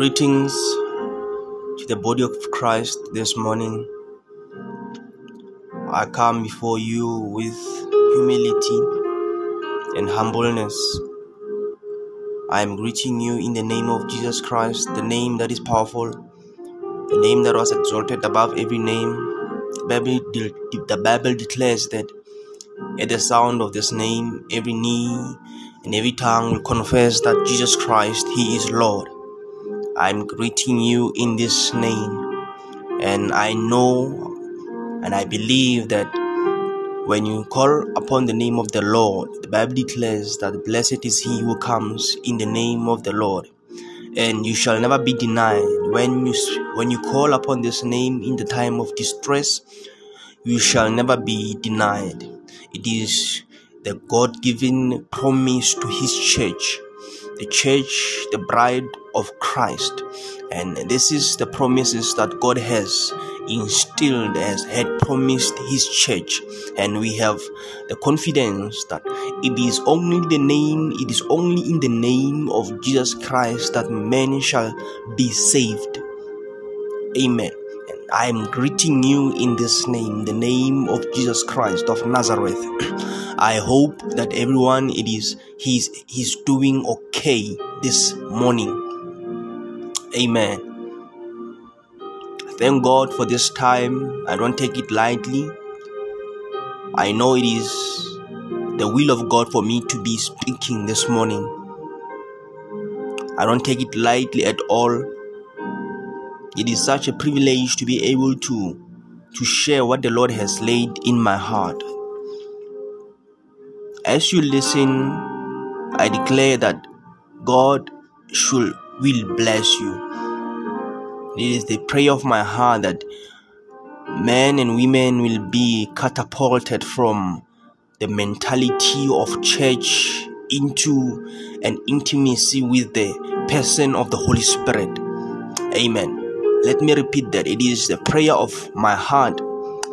Greetings to the body of Christ this morning. I come before you with humility and humbleness. I am greeting you in the name of Jesus Christ, the name that is powerful, the name that was exalted above every name. The Bible, the Bible declares that at the sound of this name, every knee and every tongue will confess that Jesus Christ, He is Lord. I'm greeting you in this name. And I know and I believe that when you call upon the name of the Lord, the Bible declares that blessed is he who comes in the name of the Lord. And you shall never be denied. When you when you call upon this name in the time of distress, you shall never be denied. It is the God given promise to his church the church, the bride of Christ. And this is the promises that God has instilled as had promised his church. And we have the confidence that it is only the name, it is only in the name of Jesus Christ that men shall be saved. Amen. I am greeting you in this name, the name of Jesus Christ of Nazareth. I hope that everyone it is he's he's doing okay this morning. Amen. Thank God for this time. I don't take it lightly. I know it is the will of God for me to be speaking this morning. I don't take it lightly at all it is such a privilege to be able to to share what the Lord has laid in my heart. As you listen, I declare that God should will bless you. It is the prayer of my heart that men and women will be catapulted from the mentality of church into an intimacy with the person of the Holy Spirit. Amen. Let me repeat that it is the prayer of my heart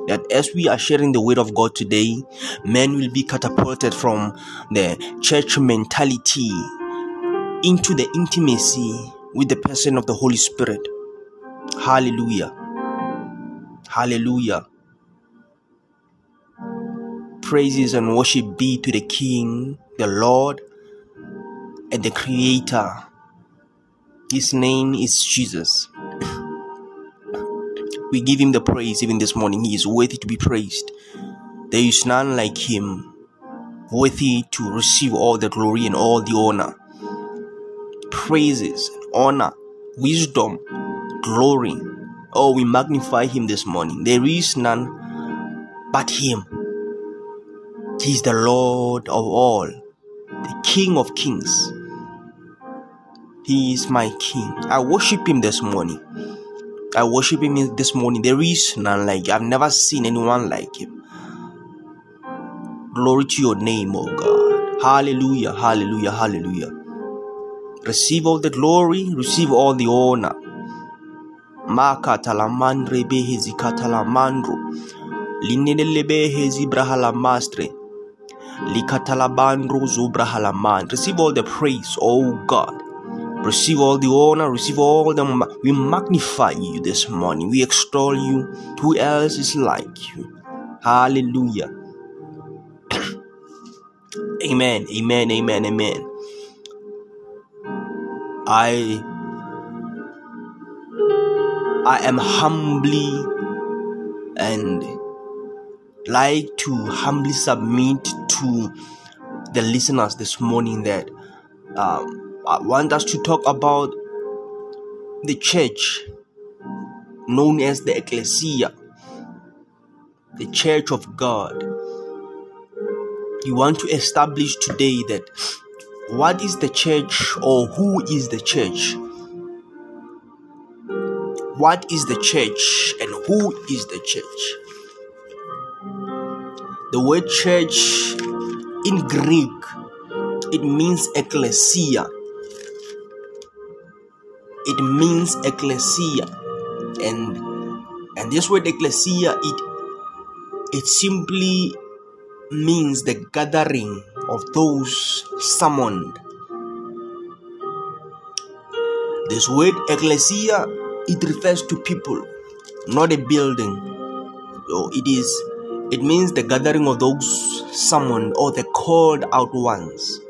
that as we are sharing the word of God today, men will be catapulted from the church mentality into the intimacy with the person of the Holy Spirit. Hallelujah. Hallelujah. Praises and worship be to the King, the Lord, and the Creator. His name is Jesus. We give him the praise even this morning. He is worthy to be praised. There is none like him, worthy to receive all the glory and all the honor. Praises, honor, wisdom, glory. Oh, we magnify him this morning. There is none but him. He is the Lord of all, the King of kings. He is my King. I worship him this morning. I worship him this morning. There is none like I've never seen anyone like him. Glory to your name, O God. Hallelujah, hallelujah, hallelujah. Receive all the glory, receive all the honor. Makatalamandre behezi katalamandro. Linelele behezi brahalamastre. Likatalabandro zubrahalaman. Receive all the praise, O God. Receive all the honor, receive all the. We magnify you this morning. We extol you. Who else is like you? Hallelujah. amen. Amen. Amen. Amen. I I am humbly and like to humbly submit to the listeners this morning that um, I want us to talk about the church known as the ecclesia, the church of God. You want to establish today that what is the church or who is the church? What is the church and who is the church? The word church in Greek it means ecclesia it means ecclesia and and this word ecclesia it it simply means the gathering of those summoned This word ecclesia, it refers to people, not a building. So it is it means the gathering of those summoned or the called out ones.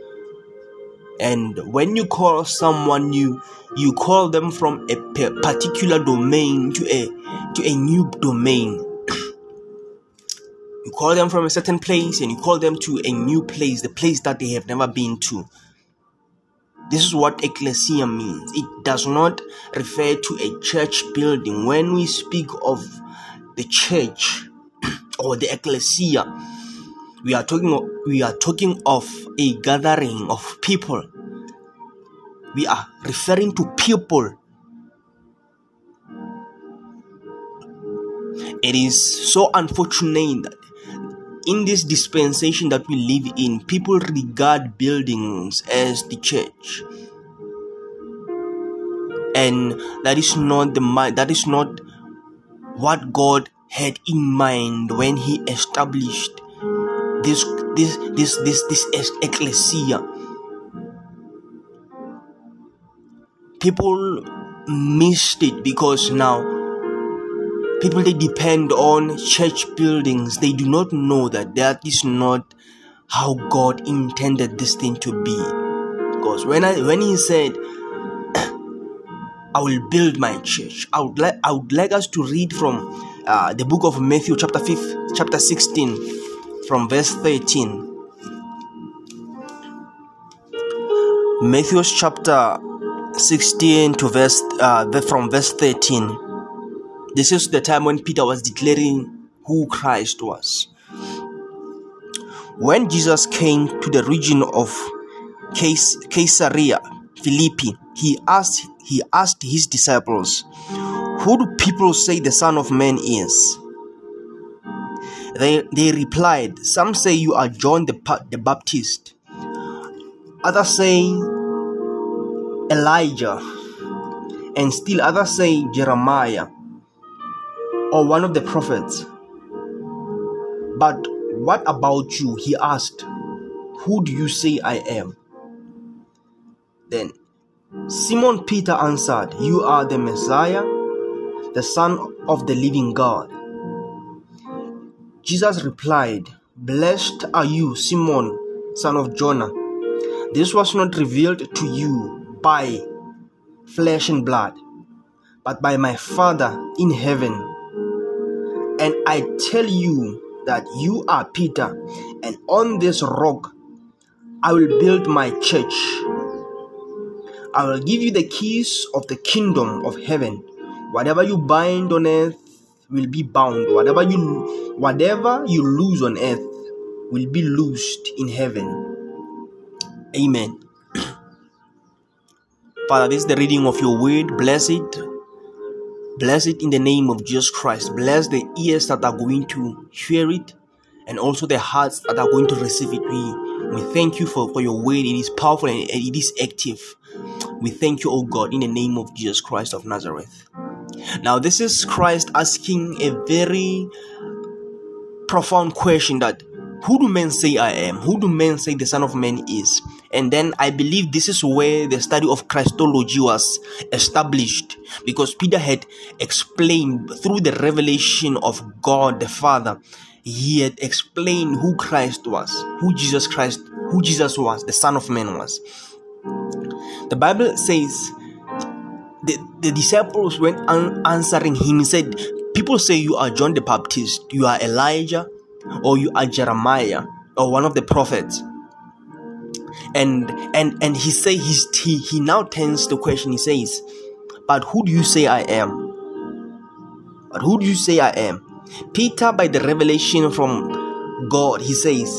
And when you call someone you you call them from a particular domain to a to a new domain. you call them from a certain place and you call them to a new place, the place that they have never been to. This is what ecclesia means. It does not refer to a church building. When we speak of the church or the ecclesia, we are talking of, we are talking of a gathering of people. We are referring to people. It is so unfortunate that in this dispensation that we live in, people regard buildings as the church. And that is not the mind that is not what God had in mind when he established this this this this this ecclesia. People missed it because now people they depend on church buildings. They do not know that that is not how god intended this thing to be. Because when i when he said i will build my church i would like i would like us to read from uh, the book of matthew chapter 5 chapter 16 from verse 13 Matthew chapter 16 to verse uh, from verse 13 this is the time when Peter was declaring who Christ was. When Jesus came to the region of Caesarea Philippi, he asked he asked his disciples, "Who do people say the Son of Man is?" They, they replied, Some say you are John the, the Baptist, others say Elijah, and still others say Jeremiah or one of the prophets. But what about you? He asked, Who do you say I am? Then Simon Peter answered, You are the Messiah, the Son of the living God. Jesus replied, Blessed are you, Simon, son of Jonah. This was not revealed to you by flesh and blood, but by my Father in heaven. And I tell you that you are Peter, and on this rock I will build my church. I will give you the keys of the kingdom of heaven. Whatever you bind on earth will be bound. Whatever you whatever you lose on earth will be loosed in heaven. Amen. Father, this is the reading of your word. Bless it Bless it in the name of Jesus Christ. Bless the ears that are going to hear it and also the hearts that are going to receive it. We, we thank you for, for your word. It is powerful and it is active. We thank you, O God, in the name of Jesus Christ of Nazareth. Now, this is Christ asking a very profound question that who do men say I am? Who do men say the Son of Man is? And then I believe this is where the study of Christology was established because Peter had explained through the revelation of God the Father, he had explained who Christ was, who Jesus Christ, who Jesus was, the Son of Man was. The Bible says the, the disciples when answering him said, People say you are John the Baptist, you are Elijah, or you are Jeremiah or one of the prophets. And and and he say he's, he he now turns the question. He says but who do you say i am? But who do you say i am? Peter by the revelation from god he says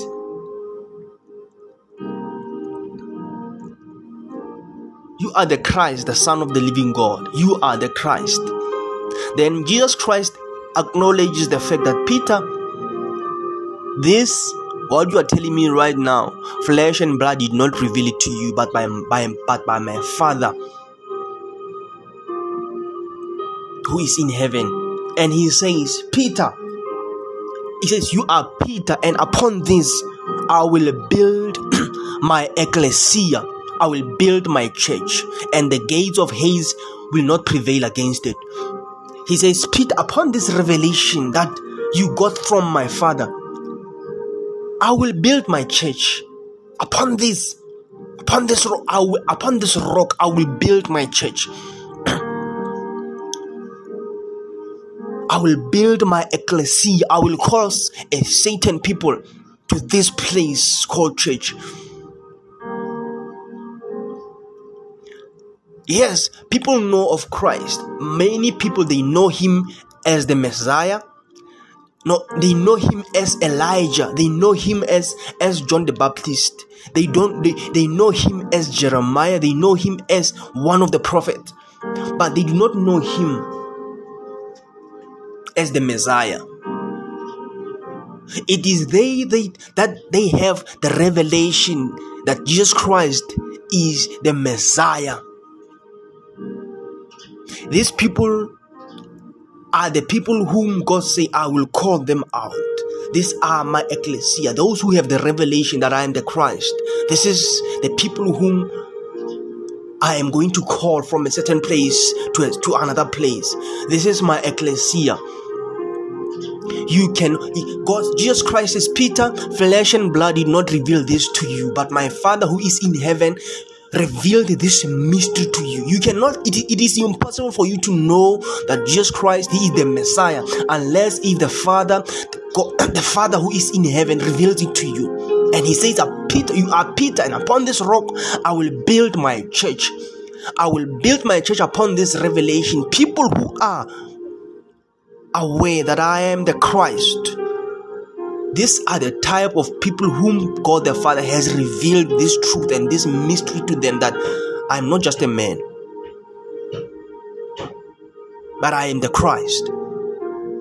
you are the christ the son of the living god. You are the christ then jesus christ acknowledges the fact that peter this, what you are telling me right now, flesh and blood did not reveal it to you, but by, by, but by my Father who is in heaven. And he says, Peter, he says, You are Peter, and upon this I will build my ecclesia. I will build my church, and the gates of Hades will not prevail against it. He says, Peter, upon this revelation that you got from my Father, I will build my church. Upon this, upon this I will, upon this rock, I will build my church. I will build my ecclesia. I will cause a Satan people to this place called church. Yes, people know of Christ. Many people they know him as the Messiah. No, they know him as Elijah. They know him as as John the Baptist. They don't they, they know him as Jeremiah. They know him as one of the prophets. But they do not know him as the Messiah. It is they, they that they have the revelation that Jesus Christ is the Messiah. These people are the people whom God say, I will call them out. These are my ecclesia, those who have the revelation that I am the Christ. This is the people whom I am going to call from a certain place to, a, to another place. This is my ecclesia. You can, God, Jesus Christ is Peter, flesh and blood did not reveal this to you, but my Father who is in heaven revealed this mystery to you. You cannot, it, it is impossible for you to know that Jesus Christ, He is the Messiah, unless if the Father, God, the Father who is in heaven reveals it to you. And He says Peter, you are Peter, and upon this rock I will build my church. I will build my church upon this revelation. People who are aware that I am the Christ these are the type of people whom God the Father has revealed this truth and this mystery to them that I'm not just a man, but I am the Christ.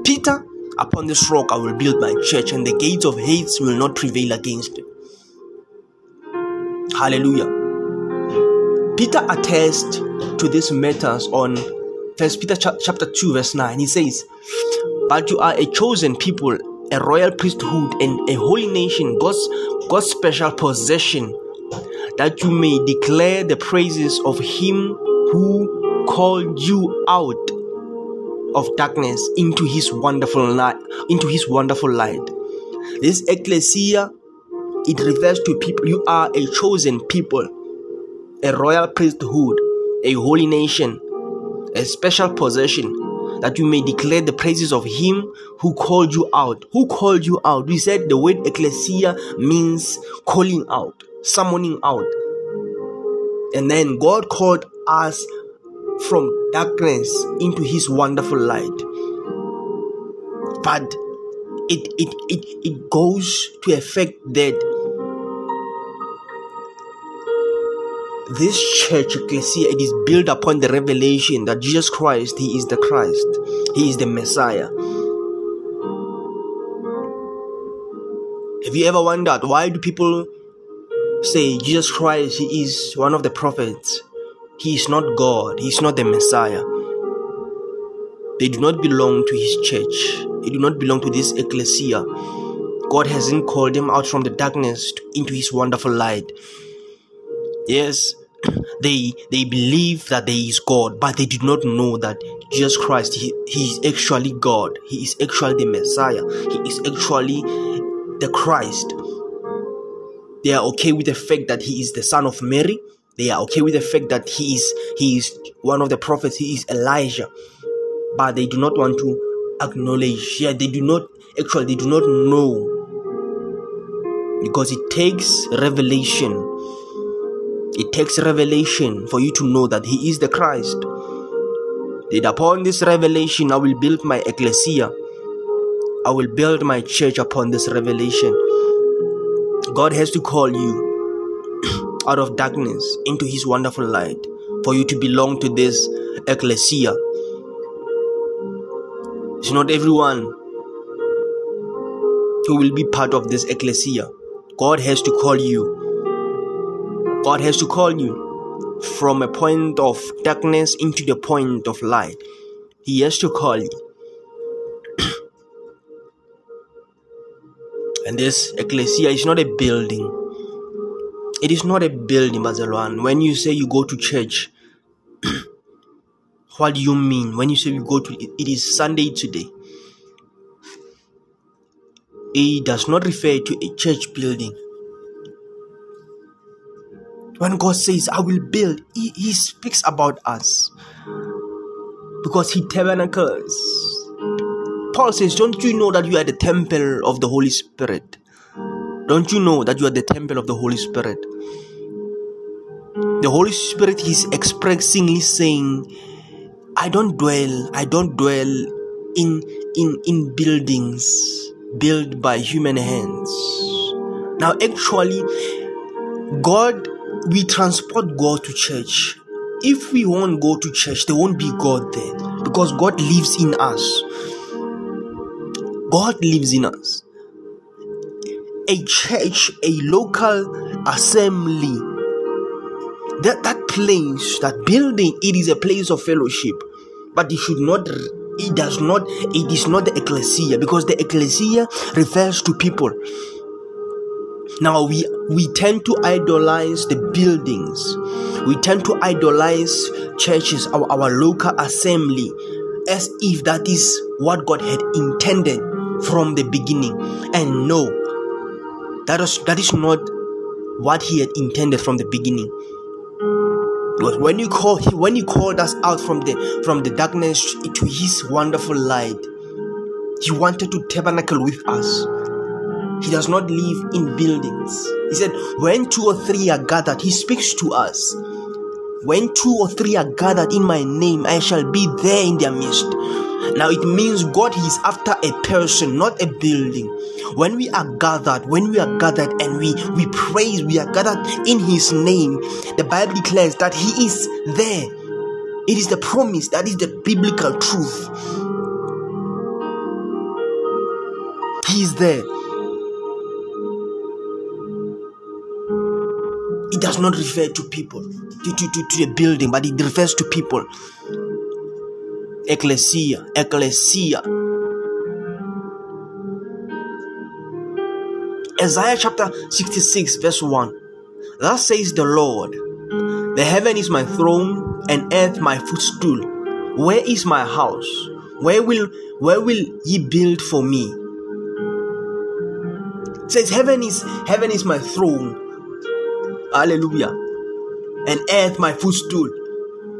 Peter, upon this rock I will build my church, and the gates of Hades will not prevail against it. Hallelujah. Peter attests to these matters on First Peter chapter 2, verse 9. He says, But you are a chosen people a royal priesthood and a holy nation, God's, God's special possession, that you may declare the praises of Him who called you out of darkness into His wonderful light. Into His wonderful light. This ecclesia, it refers to people. You are a chosen people, a royal priesthood, a holy nation, a special possession that you may declare the praises of him who called you out. Who called you out? We said the word ecclesia means calling out, summoning out. And then God called us from darkness into his wonderful light. But it it it, it goes to effect that this church ecclesia it is built upon the revelation that jesus christ he is the christ. He is the messiah. Have you ever wondered why do people say jesus christ he is one of the prophets? He is not god. He is not the messiah. They do not belong to his church. They do not belong to this ecclesia. God hasn't called them out from the darkness into his wonderful light Yes, they they believe that there is God, but they did not know that Jesus Christ he, he is actually God. He is actually the Messiah. He is actually the Christ. They are okay with the fact that he is the son of Mary. They are okay with the fact that he is he is one of the prophets. He is Elijah, but they do not want to acknowledge. Yeah, they do not actually they do not know because it takes revelation it takes revelation for you to know that He is the Christ. That upon this revelation, I will build my ecclesia. I will build my church upon this revelation. God has to call you out of darkness into His wonderful light for you to belong to this ecclesia. It's not everyone who will be part of this ecclesia. God has to call you God has to call you from a point of darkness into the point of light. He has to call you. and this ecclesia is not a building. It is not a building, Bazalwan. When you say you go to church, what do you mean when you say you go to it is Sunday today? It does not refer to a church building. When God says, I will build, He, he speaks about us because He tabernacles. Paul says, Don't you know that you are the temple of the Holy Spirit? Don't you know that you are the temple of the Holy Spirit? The Holy Spirit is expressingly saying, I don't dwell, I don't dwell in in in buildings built by human hands. Now actually God we transport God to church. If we won't go to church, there won't be God there because God lives in us. God lives in us. A church, a local assembly, that, that place, that building, it is a place of fellowship, but it should not it does not it is not the ecclesia because the ecclesia refers to people now we we tend to idolize the buildings. We tend to idolize churches, our, our local assembly, as if that is what God had intended from the beginning. And no, that is that is not what He had intended from the beginning. Because when you call when He called us out from the from the darkness to His wonderful light, He wanted to tabernacle with us. He does not live in buildings. He said, When two or three are gathered, He speaks to us. When two or three are gathered in my name, I shall be there in their midst. Now it means God is after a person, not a building. When we are gathered, when we are gathered and we, we praise, we are gathered in His name, the Bible declares that He is there. It is the promise, that is the biblical truth. He is there. It does not refer to people, to, to, to, to the building, but it refers to people. Ecclesia, ecclesia. Isaiah chapter 66, verse 1. Thus says the Lord The heaven is my throne, and earth my footstool. Where is my house? Where will where will ye build for me? It says heaven is heaven is my throne Hallelujah. And earth my footstool.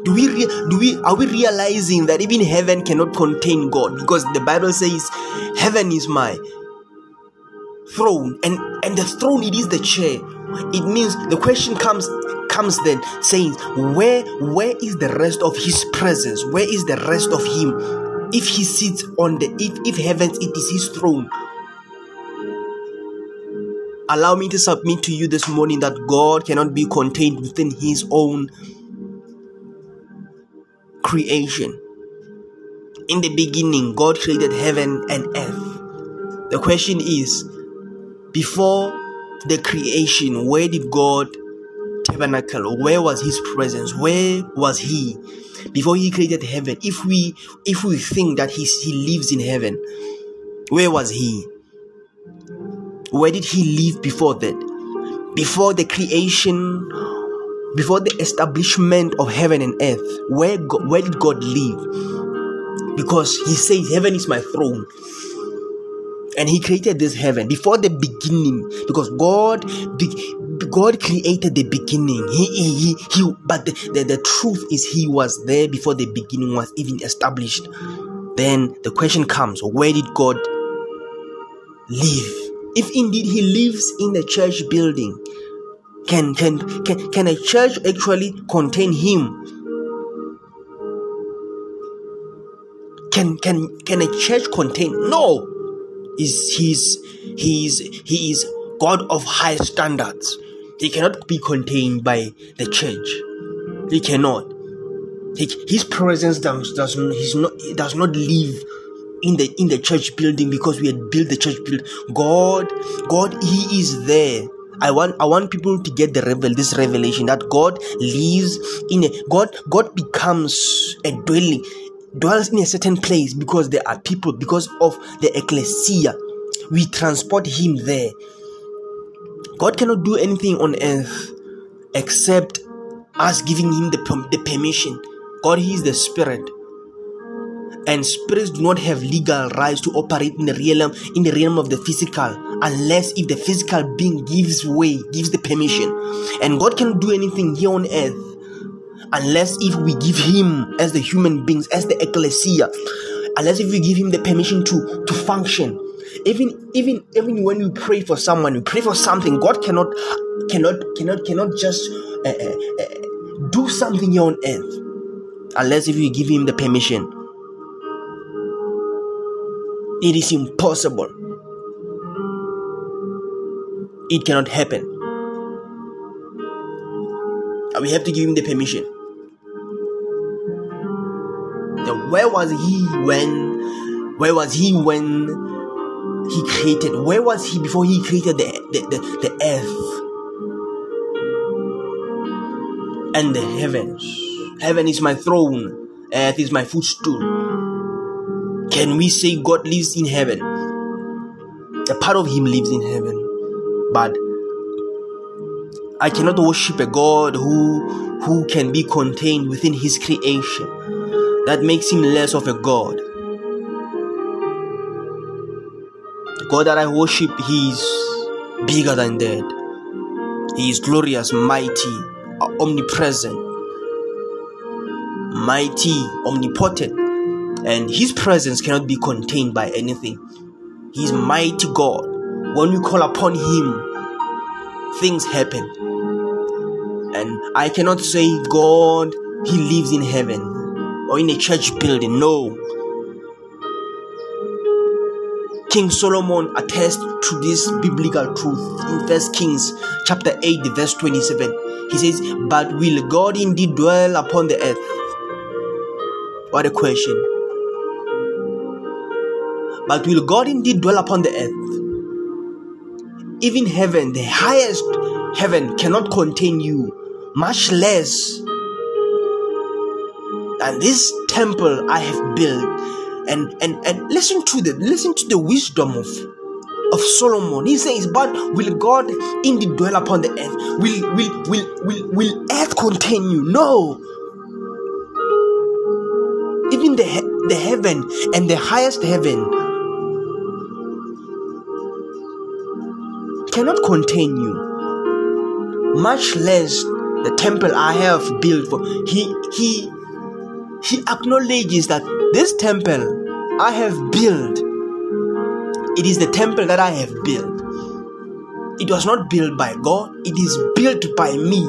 Do we re- do we are we realizing that even heaven cannot contain God because the Bible says heaven is my throne and and the throne it is the chair. It means the question comes comes then saying where where is the rest of his presence? Where is the rest of him? If he sits on the if if heavens it is his throne Allow me to submit to you this morning that God cannot be contained within His own creation. In the beginning, God created heaven and earth. The question is before the creation, where did God tabernacle? Where was His presence? Where was He? Before He created heaven, if we if we think that He, he lives in heaven, where was He? Where did he live before that? Before the creation, before the establishment of heaven and earth, where, God, where did God live? Because he says, Heaven is my throne. And he created this heaven before the beginning because God God created the beginning. He he he, but the, the, the truth is he was there before the beginning was even established. Then the question comes, where did God live? If indeed he lives in a church building can can can, can a church actually contain him? Can can can a church contain? No. Is he's he's he is god of high standards. He cannot be contained by the church. He cannot. He, his presence does, does he's not does not live in the in the church building because we had built the church building. God, God, He is there. I want I want people to get the revel this revelation that God lives in a God God becomes a dwelling dwells in a certain place because there are people because of the ecclesia we transport him there God cannot do anything on earth except us giving him the, the permission. God, he is the spirit. And spirits do not have legal rights to operate in the realm in the realm of the physical unless if the physical being gives way, gives the permission. And God cannot do anything here on earth unless if we give him as the human beings, as the ecclesia, unless if we give him the permission to to function. Even even even when we pray for someone, we pray for something. God cannot cannot cannot cannot just uh, uh, uh, do something here on earth unless if we give him the permission. It is impossible. It cannot happen. And we have to give him the permission. Then where was he when where was he when he created? Where was he before he created the, the, the, the earth and the heavens? Heaven is my throne, earth is my footstool. Can we say God lives in heaven? A part of him lives in heaven. But I cannot worship a God who who can be contained within his creation. That makes him less of a God. God that I worship, he is bigger than that. He is glorious, mighty, omnipresent, mighty, omnipotent, and his presence cannot be contained by anything. He is mighty God. When we call upon him, things happen. And I cannot say God, He lives in heaven or in a church building. No. King Solomon attests to this biblical truth in First Kings chapter 8, verse 27. He says, But will God indeed dwell upon the earth? What a question. But will God indeed dwell upon the earth? Even heaven, the highest heaven, cannot contain you, much less than this temple I have built. And and and listen to the listen to the wisdom of of Solomon. He says, But will God indeed dwell upon the earth? Will will will will, will earth contain you? No. Even the, the heaven and the highest heaven cannot contain you, much less the temple I have built for. He he he acknowledges that this temple I have built, it is the temple that I have built. It was not built by God, it is built by me.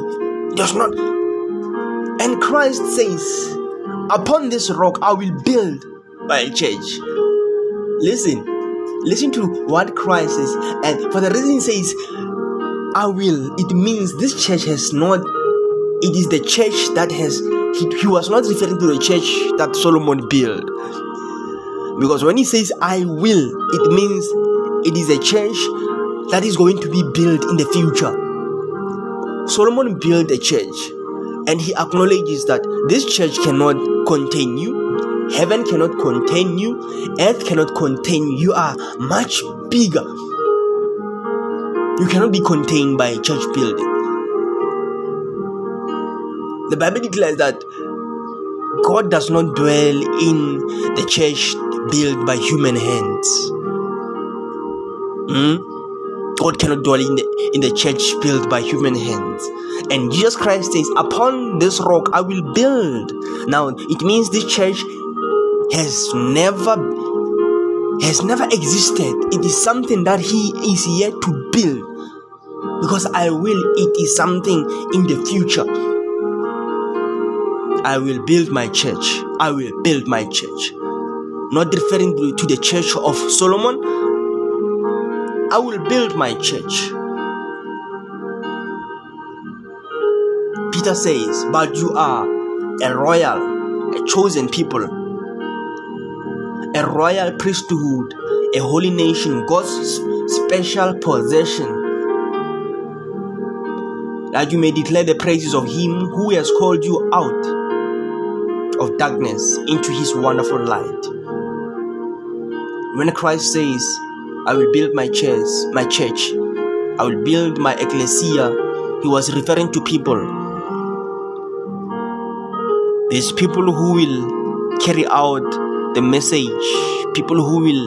It was not. And Christ says, Upon this rock I will build my church. Listen, listen to what Christ says. And for the reason he says, I will, it means this church has not, it is the church that has, he, he was not referring to the church that Solomon built. Because when he says I will, it means it is a church that is going to be built in the future. Solomon built a church and he acknowledges that this church cannot contain you, heaven cannot contain you, earth cannot contain you. You are much bigger. You cannot be contained by a church building. The Bible declares that God does not dwell in the church built by human hands. Hmm? God cannot dwell in the, in the church built by human hands. And Jesus Christ says, Upon this rock I will build. Now, it means this church has never has never existed. It is something that He is yet to build. Because I will, it is something in the future. I will build my church. I will build my church. Not referring to the church of Solomon. I will build my church. Peter says, But you are a royal, a chosen people, a royal priesthood, a holy nation, God's special possession, that you may declare the praises of Him who has called you out of darkness into His wonderful light. When Christ says, I will build my church, my church, I will build my ecclesia, he was referring to people These people who will carry out the message, people who will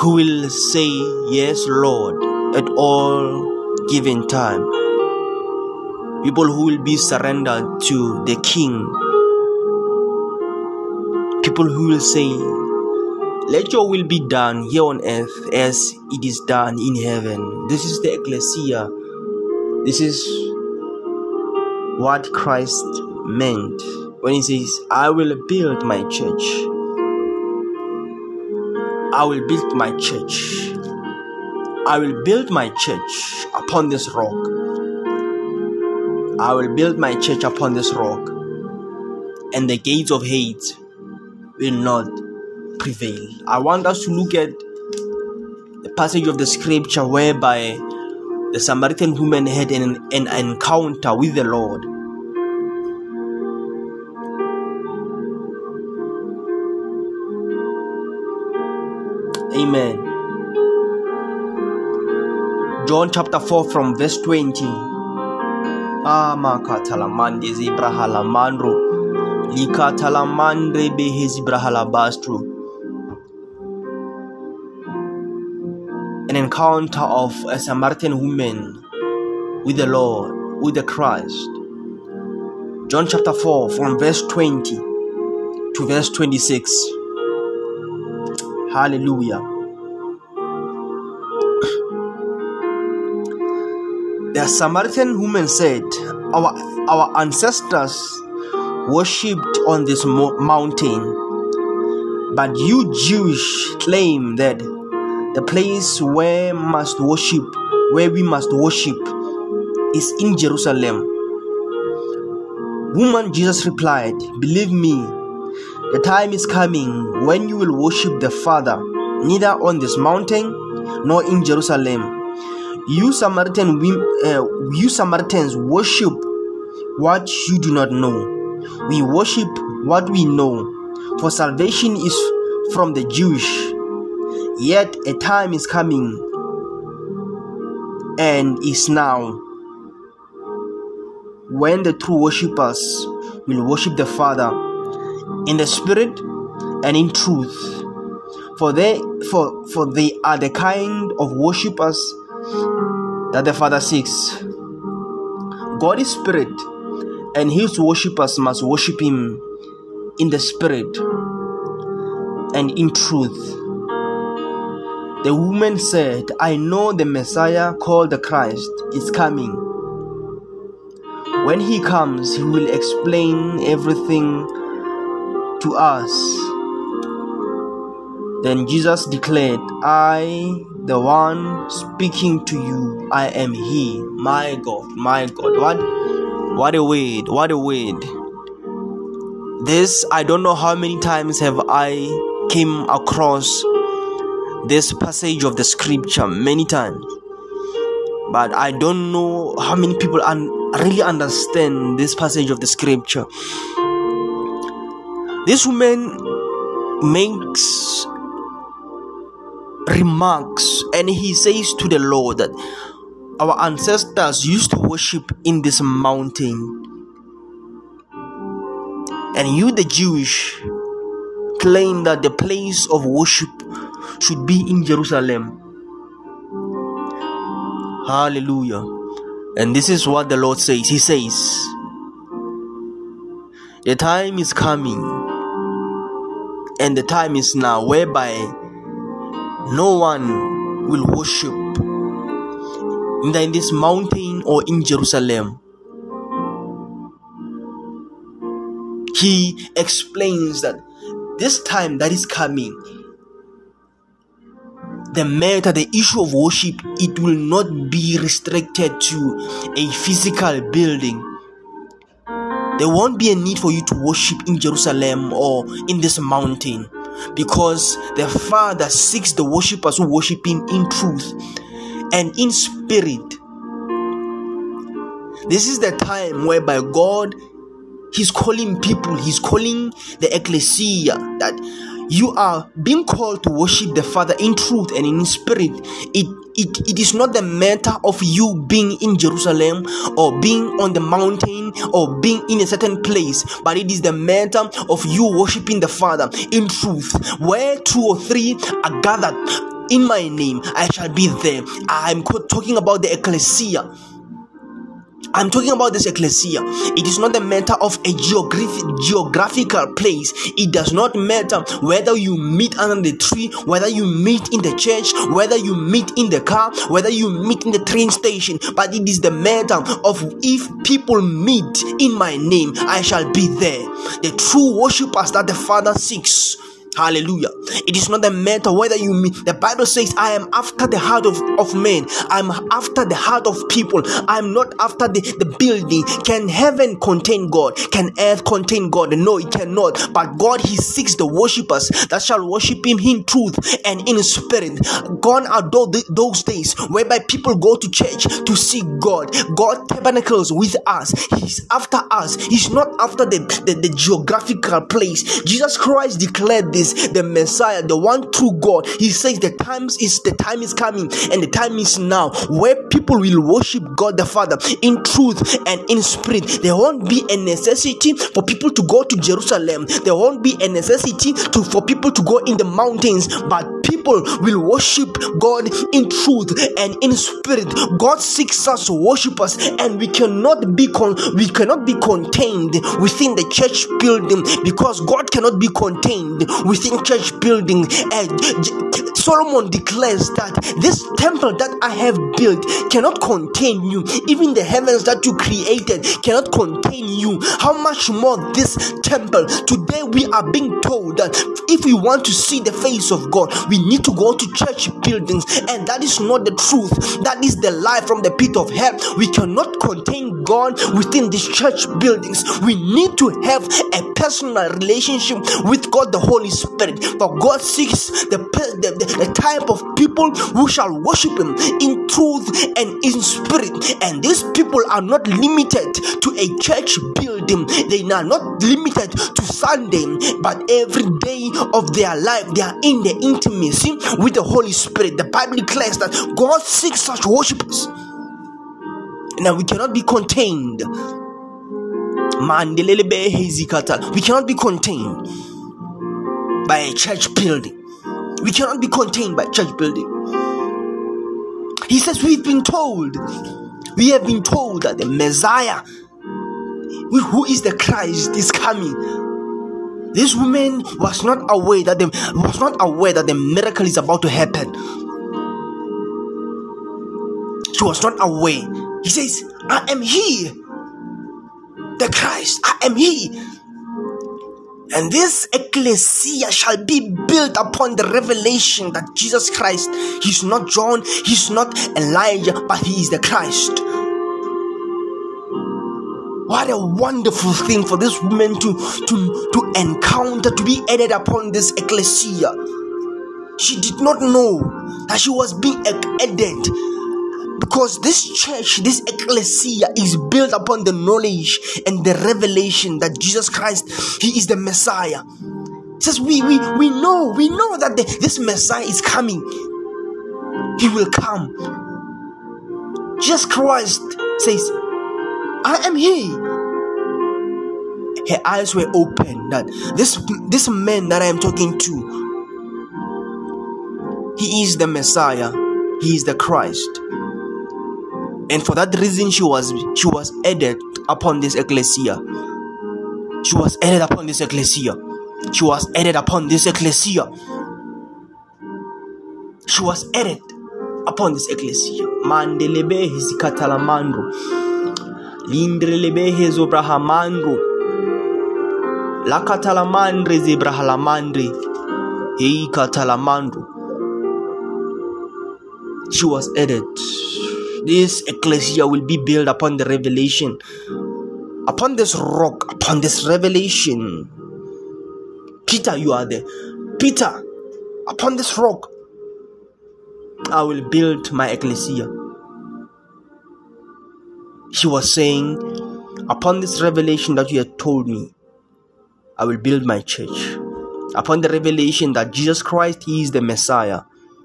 who will say yes lord at all given time. People who will be surrendered to the king. People who will say let your will be done here on earth as it is done in heaven. This is the ecclesia. This is what christ meant when he says i will build my church I will build my church. I will build my church upon this rock. I will build my church upon this rock, and the gates of hate will not prevail. I want us to look at the passage of the scripture whereby the Samaritan woman had an, an encounter with the Lord. Amen. John chapter 4 from verse 20. Amakatalamande zibrahalamandro. Likatalamandre behezibrahalabastro. An encounter of a Samaritan woman with the Lord, with the Christ. John chapter 4 from verse 20 to verse 26. Hallelujah. The Samaritan woman said, Our, our ancestors worshipped on this mo- mountain, but you Jews claim that the place where must worship, where we must worship, is in Jerusalem. Woman, Jesus replied, Believe me, the time is coming when you will worship the Father, neither on this mountain nor in Jerusalem. You Samaritan, uh, you Samaritans worship what you do not know. We worship what we know, for salvation is from the Jewish. Yet a time is coming and is now when the true worshippers will worship the Father in the spirit and in truth. For they for for they are the kind of worshippers that the Father seeks. God is spirit, and his worshippers must worship him in the spirit and in truth. The woman said, I know the Messiah called the Christ is coming. When he comes, he will explain everything to us. Then Jesus declared, I, the one speaking to you, I am He. My God, my God. What, what a word, what a word. This, I don't know how many times have I came across this passage of the scripture many times. But I don't know how many people un- really understand this passage of the scripture. This woman makes remarks and he says to the Lord that our ancestors used to worship in this mountain. And you, the Jewish, claim that the place of worship should be in Jerusalem. Hallelujah. And this is what the Lord says. He says, The time is coming, and the time is now, whereby no one will worship in this mountain or in Jerusalem. He explains that this time that is coming, the matter, the issue of worship, it will not be restricted to a physical building. There won't be a need for you to worship in Jerusalem or in this mountain because the Father seeks the worshippers who worship Him in truth and in spirit. This is the time whereby God He's calling people, He's calling the ecclesia that you are being called to worship the Father in truth and in spirit. It it, it is not the matter of you being in Jerusalem or being on the mountain or being in a certain place, but it is the matter of you worshiping the Father in truth. Where two or three are gathered in my name, I shall be there. I'm talking about the ecclesia I'm talking about this ecclesia. It is not a matter of a geographic geographical place. It does not matter whether you meet under the tree, whether you meet in the church, whether you meet in the car, whether you meet in the train station. But it is the matter of if people meet in my name, I shall be there. The true worshippers that the Father seeks Hallelujah. It is not a matter whether you mean the Bible says, I am after the heart of, of men, I'm after the heart of people, I'm not after the, the building. Can heaven contain God? Can earth contain God? No, it cannot. But God, He seeks the worshippers that shall worship Him in truth and in spirit. Gone are those days whereby people go to church to seek God. God tabernacles with us, He's after us, He's not after the, the, the geographical place. Jesus Christ declared this the Messiah, the one true God. He says the times is the time is coming and the time is now where people will worship God the Father in truth and in spirit. There won't be a necessity for people to go to Jerusalem. There won't be a necessity to for people to go in the mountains, but people will worship God in truth and in spirit. God seeks us worshipers, and we cannot be con- we cannot be contained within the church building because God cannot be contained within church building. And Solomon declares that this temple that I have built cannot contain you. Even the heavens that you created cannot contain you. How much more this temple? Today we are being told that if we want to see the face of God, we need to go to church buildings, and that is not the truth. That is the lie from the pit of hell. We cannot contain God within these church buildings. We need to have a personal relationship with God the Holy Spirit. For God seeks the, the, the, type of people who shall worship Him in truth and in spirit. And these people are not limited to a church building, they are not limited to Sunday, but every day of their life they are in the intimacy with the Holy Spirit. The Bible declares that God seeks such worshippers. Now we cannot be contained. We cannot be contained by a church building. We cannot be contained by church building. He says, We've been told, we have been told that the Messiah, who is the Christ, is coming. This woman was not aware that the was not aware that the miracle is about to happen. She was not aware. He says, I am he, the Christ. I am he. And this ecclesia shall be built upon the revelation that Jesus Christ, He's not John, He's not Elijah, but He is the Christ. What a wonderful thing for this woman to, to, to encounter, to be added upon this ecclesia. She did not know that she was being added because this church, this ecclesia is built upon the knowledge and the revelation that Jesus Christ, He is the Messiah. It says we we we know, we know that the, this Messiah is coming. He will come. Jesus Christ says, I am He. Her eyes were open that this this man that I am talking to, he is the Messiah, he is the Christ and for that reason she was she was added upon this ecclesia. She was added upon this ecclesia. She was added upon this ecclesia. She was added upon this ecclesia. Mandelebehe zikatalamandro lindrelebehe zobrahamandro lakatalamandre zebrahalamandre hei katalamandro she was added this ecclesia will be built upon the revelation, upon this rock, upon this revelation. Peter, you are there. Peter, upon this rock, I will build my ecclesia. She was saying, Upon this revelation that you had told me, I will build my church. Upon the revelation that Jesus Christ He is the Messiah,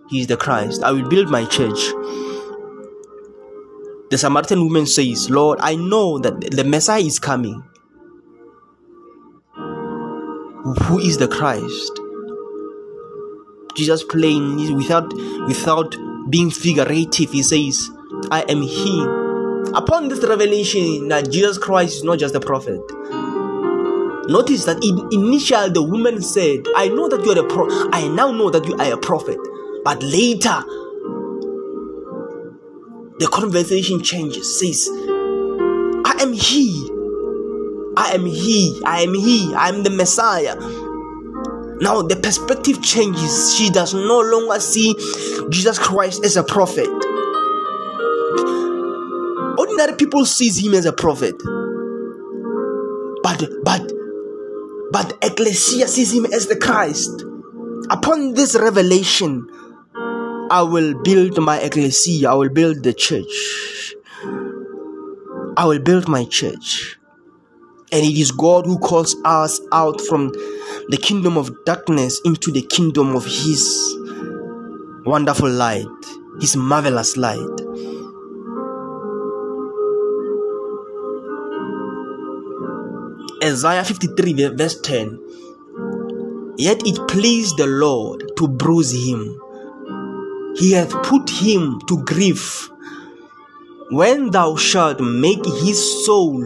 he is the Christ. I will build my church. The Samaritan woman says, Lord, I know that the Messiah is coming. Who is the Christ? Jesus plain without without being figurative, he says, I am he. Upon this revelation that Jesus Christ is not just a prophet. Notice that in initial the woman said, I know that you are a pro I now know that you are a prophet. But later the conversation changes, says, I am he. I am he. I am he. I am the Messiah. Now the perspective changes. She does no longer see Jesus Christ as a prophet. Ordinary people sees him as a prophet. But but but Ecclesia sees him as the Christ. Upon this revelation, I will build my ecclesia, I will build the church. I will build my church. And it is God who calls us out from the kingdom of darkness into the kingdom of His wonderful light, His marvelous light. Isaiah 53, verse 10 Yet it pleased the Lord to bruise him he hath put him to grief. When thou shalt make his soul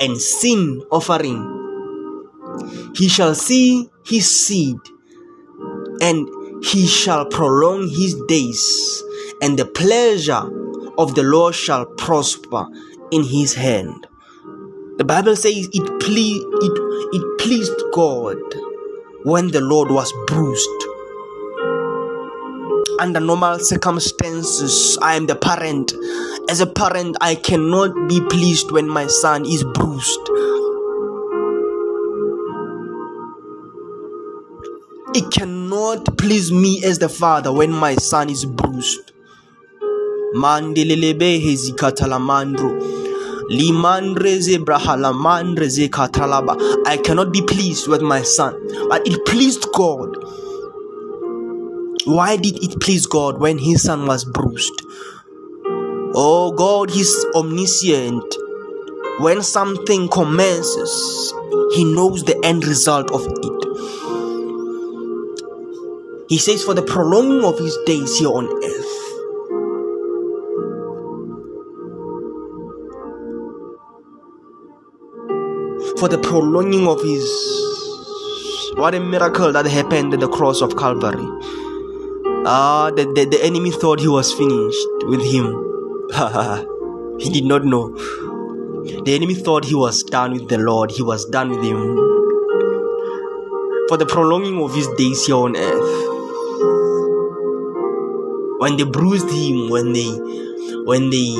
and sin offering, he shall see his seed, and he shall prolong his days, and the pleasure of the Lord shall prosper in his hand. The Bible says it, ple- it, it pleased God when the Lord was bruised under normal circumstances, I am the parent. As a parent, I cannot be pleased when my son is bruised. It cannot please me as the father when my son is bruised. Hezikatalamandro. I cannot be pleased with my son, but it pleased God why did it please God when his son was bruised? Oh, God is omniscient. When something commences, he knows the end result of it. He says, For the prolonging of his days here on earth. For the prolonging of his. What a miracle that happened at the cross of Calvary. Ah, the, the, the enemy thought he was finished with him. he did not know. The enemy thought he was done with the Lord, he was done with him. For the prolonging of his days here on earth. When they bruised him, when they when they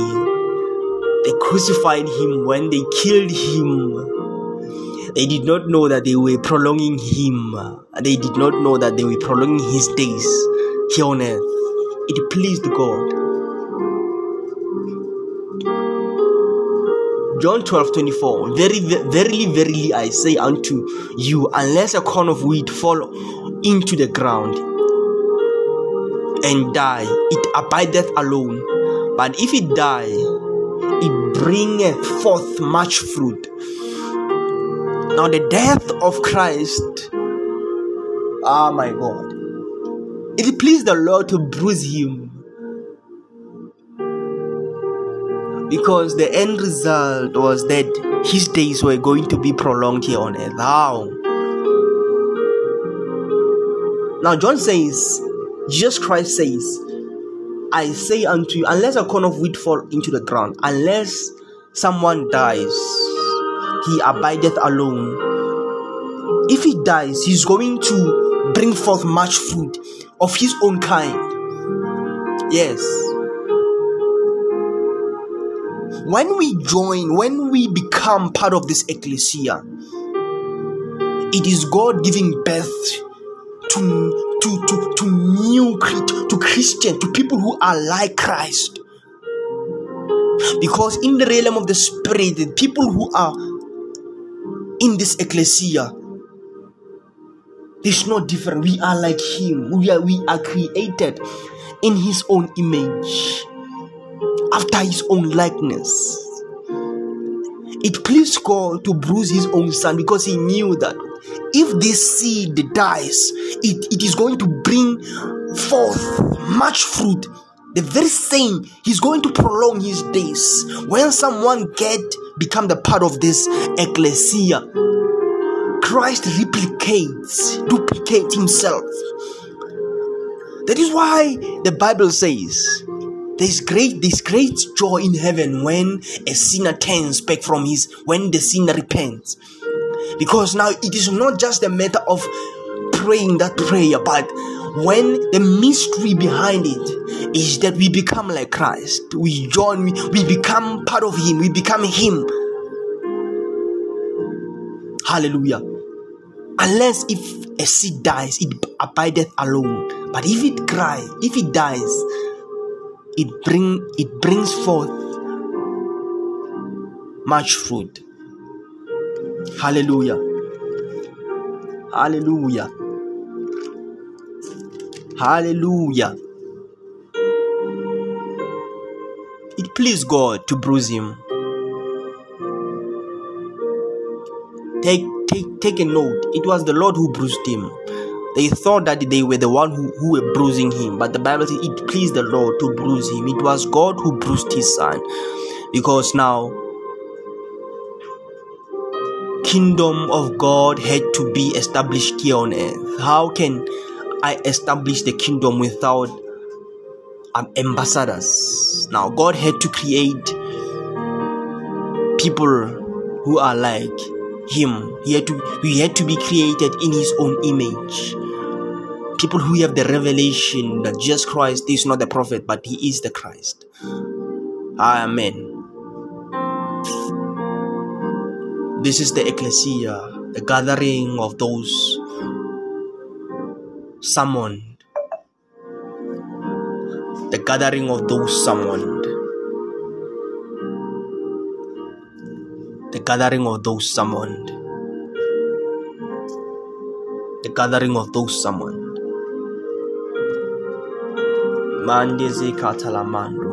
they crucified him, when they killed him, they did not know that they were prolonging him. They did not know that they were prolonging his days here on earth. It pleased God. John 12 24. Very, verily, verily, I say unto you, unless a corn of wheat fall into the ground and die, it abideth alone. But if it die, it bringeth forth much fruit. Now, the death of Christ, ah, oh my God, it pleased the Lord to bruise him. Because the end result was that his days were going to be prolonged here on earth. How? Now, John says, Jesus Christ says, I say unto you, unless a corn of wheat fall into the ground, unless someone dies, he abideth alone. If he dies, he's going to bring forth much fruit of his own kind. Yes. When we join, when we become part of this ecclesia, it is God giving birth to to to to new to Christian to people who are like Christ. Because in the realm of the spirit, the people who are in this ecclesia There's no different. We are like Him. We are we are created in His own image, after His own likeness. It pleased God to bruise His own Son because He knew that if this seed dies, it, it is going to bring forth much fruit. The very same, He's going to prolong His days. When someone get become the part of this ecclesia, Christ replicates, duplicates himself. That is why the Bible says there's great there's great joy in heaven when a sinner turns back from his when the sinner repents. Because now it is not just a matter of praying that prayer, but when the mystery behind it is that we become like Christ, we join, we, we become part of Him, we become Him. Hallelujah. Unless if a seed dies, it abideth alone. But if it cry, if it dies, it bring it brings forth much fruit. Hallelujah. Hallelujah. Hallelujah. It pleased God to bruise him. Take, take, a note. It was the Lord who bruised him. They thought that they were the one who, who were bruising him, but the Bible says it pleased the Lord to bruise him. It was God who bruised his son. Because now kingdom of God had to be established here on earth. How can I establish the kingdom without um, ambassadors? Now God had to create people who are like him. He had to had to be created in his own image. People who have the revelation that Jesus Christ is not the prophet, but he is the Christ. Amen. This is the ecclesia, the gathering of those summoned. The gathering of those summoned. Gathering of those summoned. The gathering of those summoned. Mandezi katalamando.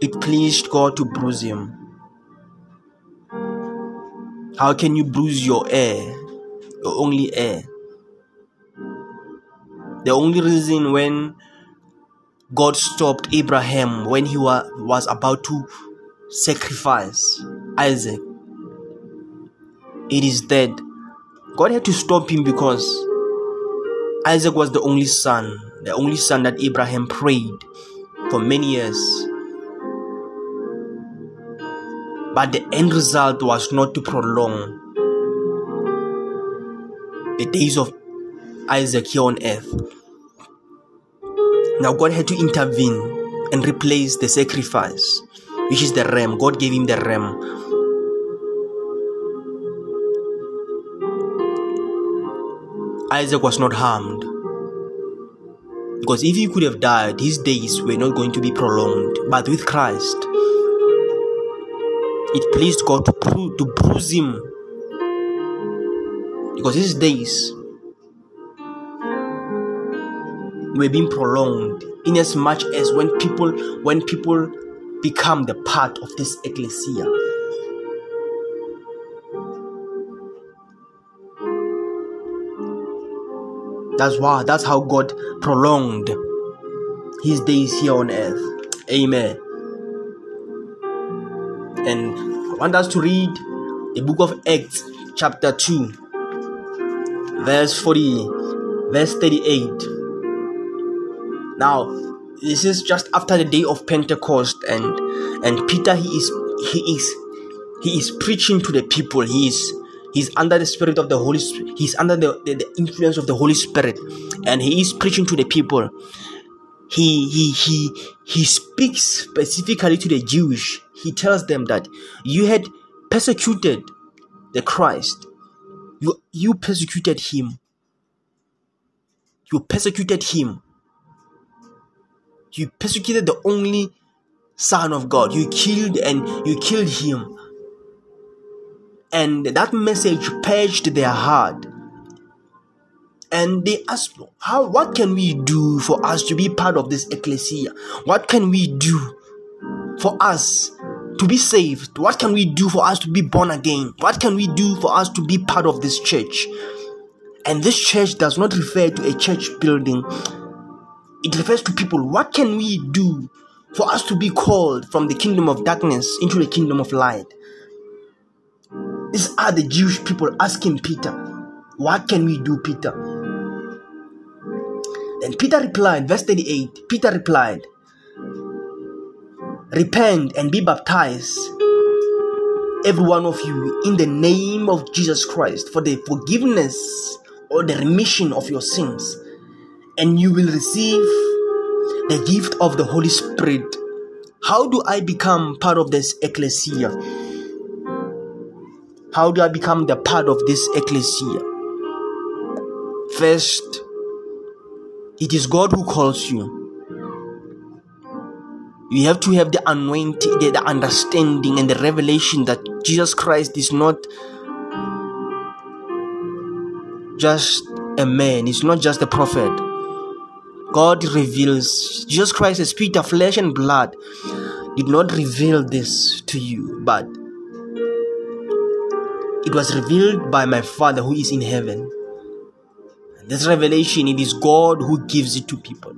It pleased God to bruise him. How can you bruise your heir, your only heir? The only reason when God stopped Abraham when he wa- was about to sacrifice Isaac, it is dead. God had to stop him because Isaac was the only son, the only son that Abraham prayed for many years. But the end result was not to prolong the days of Isaac here on earth. Now God had to intervene and replace the sacrifice, which is the ram. God gave him the ram. Isaac was not harmed. Because if he could have died, his days were not going to be prolonged. But with Christ, it pleased God to, bru- to bruise him. Because his days were being prolonged in as much as when people when people become the part of this ecclesia. That's why that's how god prolonged his days here on earth. Amen. And i want us to read the book of acts chapter 2 verse 40 verse 38 now this is just after the day of pentecost and and peter he is he is he is preaching to the people. He is he's under the spirit of the holy spirit he's under the, the, the influence of the holy spirit. And he is preaching to the people. He he he he speaks specifically to the jewish. He tells them that you had persecuted the christ. You you persecuted him. You persecuted him you persecuted the only son of god you killed and you killed him And that message purged their heart. And they asked, How what can we do for us to be part of this ecclesia? What can we do for us to be saved? What can we do for us to be born again? What can we do for us to be part of this church? And this church does not refer to a church building, it refers to people. What can we do for us to be called from the kingdom of darkness into the kingdom of light? These are the Jewish people asking Peter, What can we do, Peter? Then Peter replied, verse 38 Peter replied, Repent and be baptized, every one of you, in the name of Jesus Christ, for the forgiveness or the remission of your sins, and you will receive the gift of the Holy Spirit. How do I become part of this ecclesia? How do I become the part of this ecclesia? First, it is God who calls you. You have to have the anointing, the, understanding, and the revelation that Jesus Christ is not just a man, he's not just a prophet. God reveals Jesus Christ, the spirit of flesh and blood, did not reveal this to you, but it was revealed by my Father who is in heaven. And this revelation, it is God who gives it to people.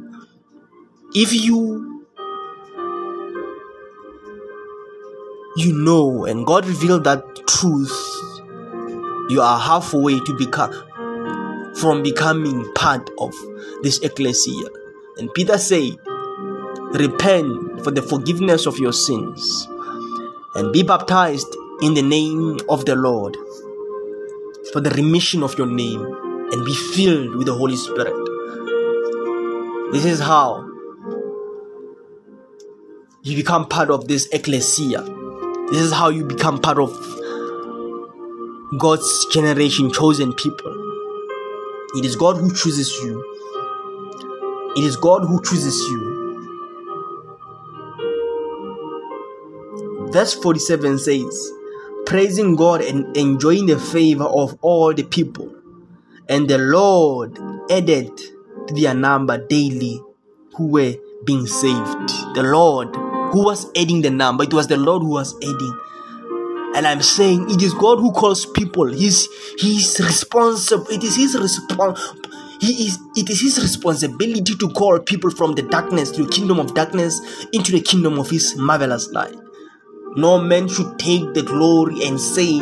If you you know and God revealed that truth, you are halfway to become from becoming part of this ecclesia. And Peter said, Repent for the forgiveness of your sins and be baptized in the name of the Lord for the remission of your name and be filled with the Holy Spirit. This is how you become part of this ecclesia. This is how you become part of God's generation, chosen people. It is God who chooses you. It is God who chooses you. Verse 47 says, Praising God and enjoying the favor of all the people. And the Lord added to their number daily who were being saved. The Lord who was adding the number, it was the Lord who was adding. And I'm saying it is God who calls people. He's He's responsible. It is His response. He is. It is His responsibility to call people from the darkness to the kingdom of darkness into the kingdom of His marvelous light. No man should take the glory and say,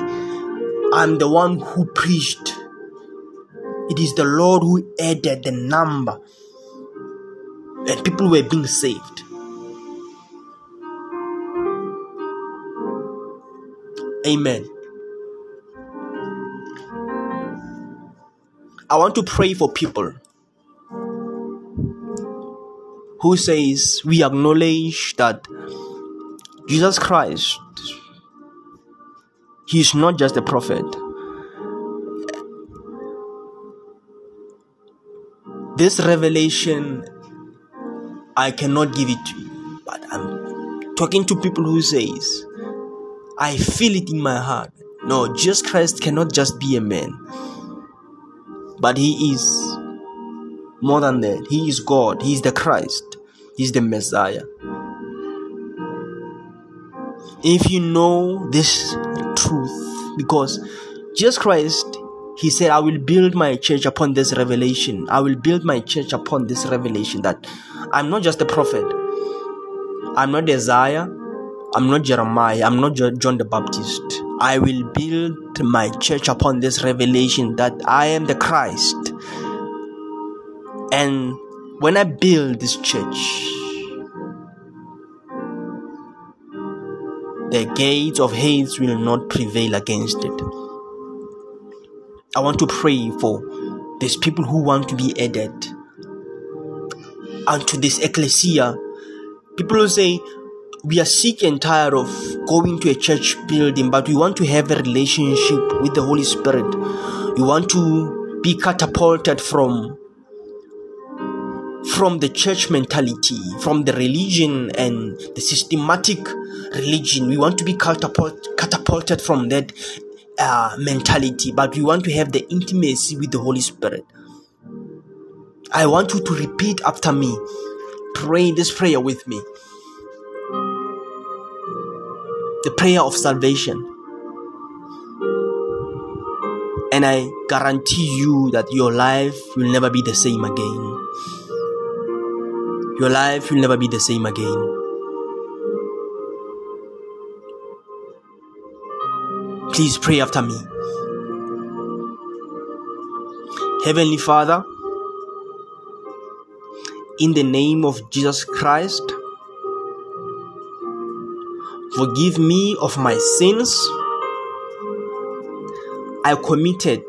"I'm the one who preached." It is the Lord who added the number, and people were being saved. Amen. I want to pray for people who says we acknowledge that Jesus Christ he is not just a prophet. This revelation I cannot give it to you, but I'm talking to people who says I feel it in my heart. No, Jesus Christ cannot just be a man, but He is more than that. He is God, He is the Christ, He is the Messiah. If you know this truth, because Jesus Christ, He said, I will build my church upon this revelation. I will build my church upon this revelation that I'm not just a prophet, I'm not Isaiah, I'm not Jeremiah, I'm not John the Baptist. I will build my church upon this revelation that I am the Christ. And when I build this church, the gates of hate will not prevail against it. I want to pray for these people who want to be added unto this ecclesia. People who say, we are sick and tired of going to a church building, but we want to have a relationship with the Holy Spirit. We want to be catapulted from from the church mentality, from the religion and the systematic religion. We want to be catapult, catapulted from that uh, mentality, but we want to have the intimacy with the Holy Spirit. I want you to repeat after me. Pray this prayer with me. The prayer of salvation. And I guarantee you that your life will never be the same again. Your life will never be the same again. Please pray after me. Heavenly Father, in the name of Jesus Christ, forgive me of my sins I committed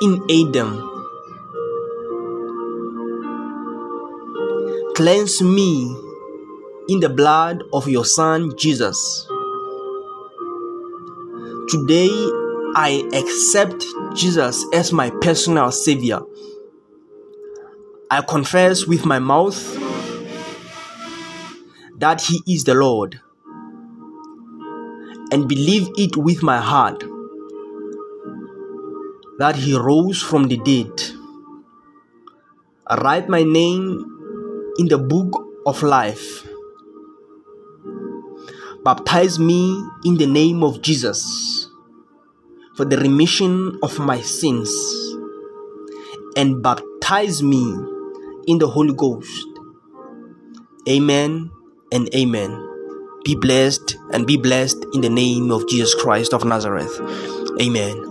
in Adam. Cleanse me in the blood of your Son Jesus. Today, I accept Jesus as my personal Savior. I confess with my mouth that He is the Lord and believe it with my heart that He rose from the dead. I write my name in the book of life. Baptize me in the name of Jesus for the remission of my sins and baptize me in the Holy Ghost. Amen and amen. Be blessed and be blessed in the name of Jesus Christ of Nazareth. Amen.